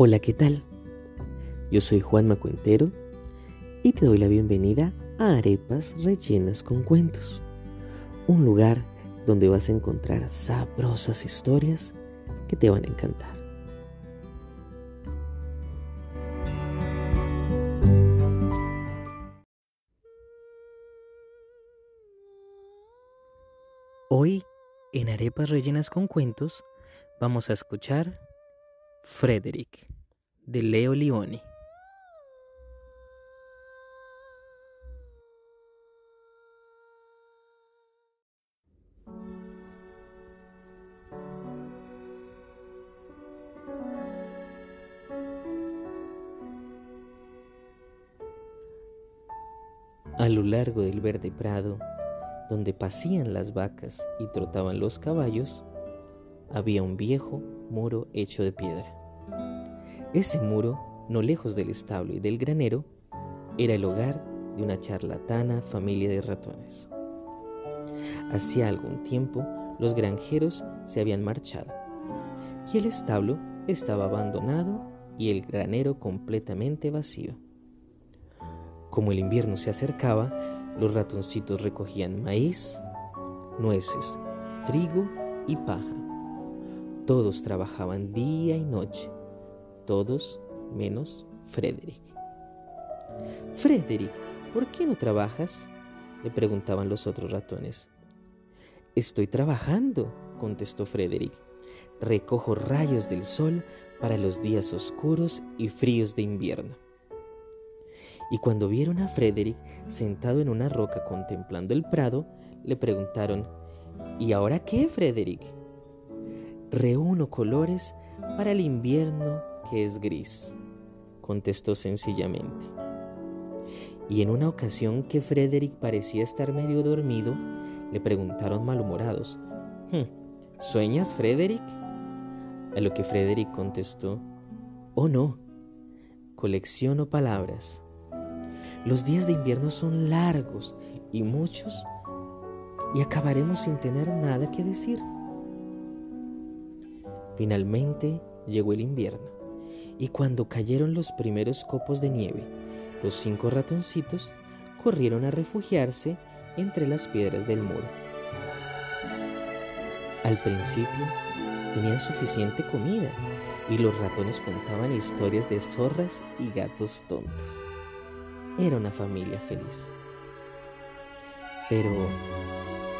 Hola, ¿qué tal? Yo soy Juan Macuentero y te doy la bienvenida a Arepas Rellenas con Cuentos, un lugar donde vas a encontrar sabrosas historias que te van a encantar. Hoy, en Arepas Rellenas con Cuentos, vamos a escuchar Frederick de Leo Lioni. A lo largo del verde prado, donde pasían las vacas y trotaban los caballos, había un viejo muro hecho de piedra. Ese muro, no lejos del establo y del granero, era el hogar de una charlatana familia de ratones. Hacía algún tiempo los granjeros se habían marchado y el establo estaba abandonado y el granero completamente vacío. Como el invierno se acercaba, los ratoncitos recogían maíz, nueces, trigo y paja. Todos trabajaban día y noche, todos menos Frederick. Frederick, ¿por qué no trabajas? le preguntaban los otros ratones. Estoy trabajando, contestó Frederick. Recojo rayos del sol para los días oscuros y fríos de invierno. Y cuando vieron a Frederick sentado en una roca contemplando el prado, le preguntaron, ¿Y ahora qué, Frederick? Reúno colores para el invierno que es gris, contestó sencillamente. Y en una ocasión que Frederick parecía estar medio dormido, le preguntaron malhumorados, hmm, ¿Sueñas, Frederick? A lo que Frederick contestó, Oh no, colecciono palabras. Los días de invierno son largos y muchos y acabaremos sin tener nada que decir. Finalmente llegó el invierno, y cuando cayeron los primeros copos de nieve, los cinco ratoncitos corrieron a refugiarse entre las piedras del muro. Al principio tenían suficiente comida y los ratones contaban historias de zorras y gatos tontos. Era una familia feliz. Pero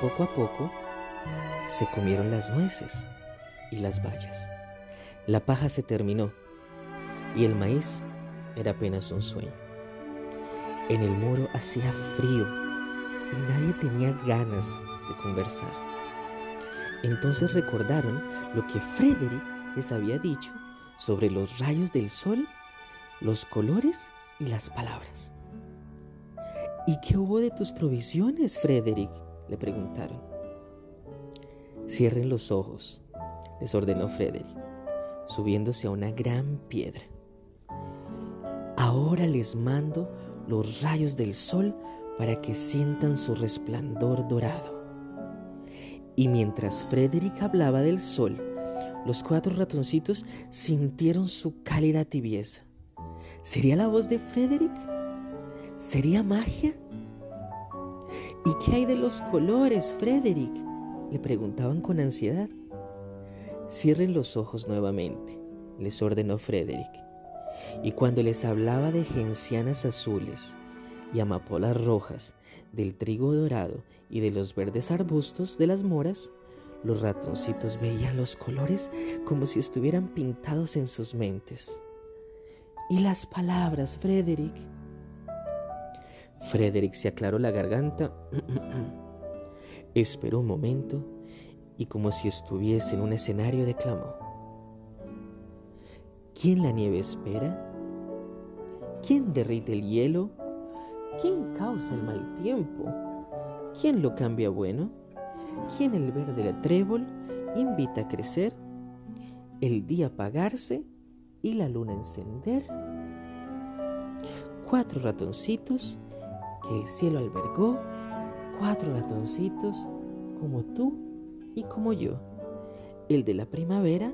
poco a poco se comieron las nueces y las bayas. La paja se terminó y el maíz era apenas un sueño. En el muro hacía frío y nadie tenía ganas de conversar. Entonces recordaron lo que Frederick les había dicho sobre los rayos del sol, los colores y las palabras. ¿Y qué hubo de tus provisiones, Frederick? le preguntaron. Cierren los ojos, les ordenó Frederick, subiéndose a una gran piedra. Ahora les mando los rayos del sol para que sientan su resplandor dorado. Y mientras Frederick hablaba del sol, los cuatro ratoncitos sintieron su cálida tibieza. ¿Sería la voz de Frederick? ¿Sería magia? ¿Y qué hay de los colores, Frederick? Le preguntaban con ansiedad. Cierren los ojos nuevamente, les ordenó Frederick. Y cuando les hablaba de gencianas azules y amapolas rojas, del trigo dorado y de los verdes arbustos de las moras, los ratoncitos veían los colores como si estuvieran pintados en sus mentes. ¿Y las palabras, Frederick? Frederick se aclaró la garganta, esperó un momento y como si estuviese en un escenario declamó. ¿Quién la nieve espera? ¿Quién derrite el hielo? ¿Quién causa el mal tiempo? ¿Quién lo cambia bueno? ¿Quién el verde trébol invita a crecer? El día apagarse y la luna encender. Cuatro ratoncitos que el cielo albergó, cuatro ratoncitos como tú y como yo. El de la primavera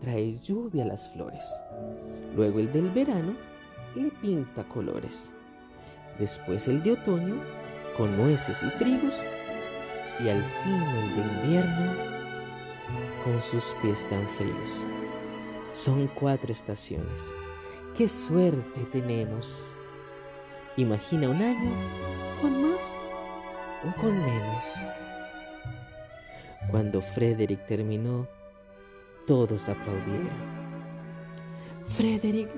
trae lluvia a las flores. Luego el del verano le pinta colores. Después el de otoño con nueces y trigos. Y al fin el de invierno con sus pies tan fríos. Son cuatro estaciones. ¡Qué suerte tenemos! Imagina un año con más o con menos. Cuando Frederick terminó, todos aplaudieron. Frederick,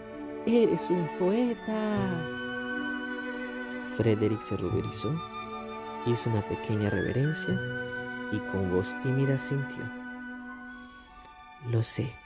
eres un poeta. Frederick se ruborizó, hizo una pequeña reverencia y con voz tímida sintió. Lo sé.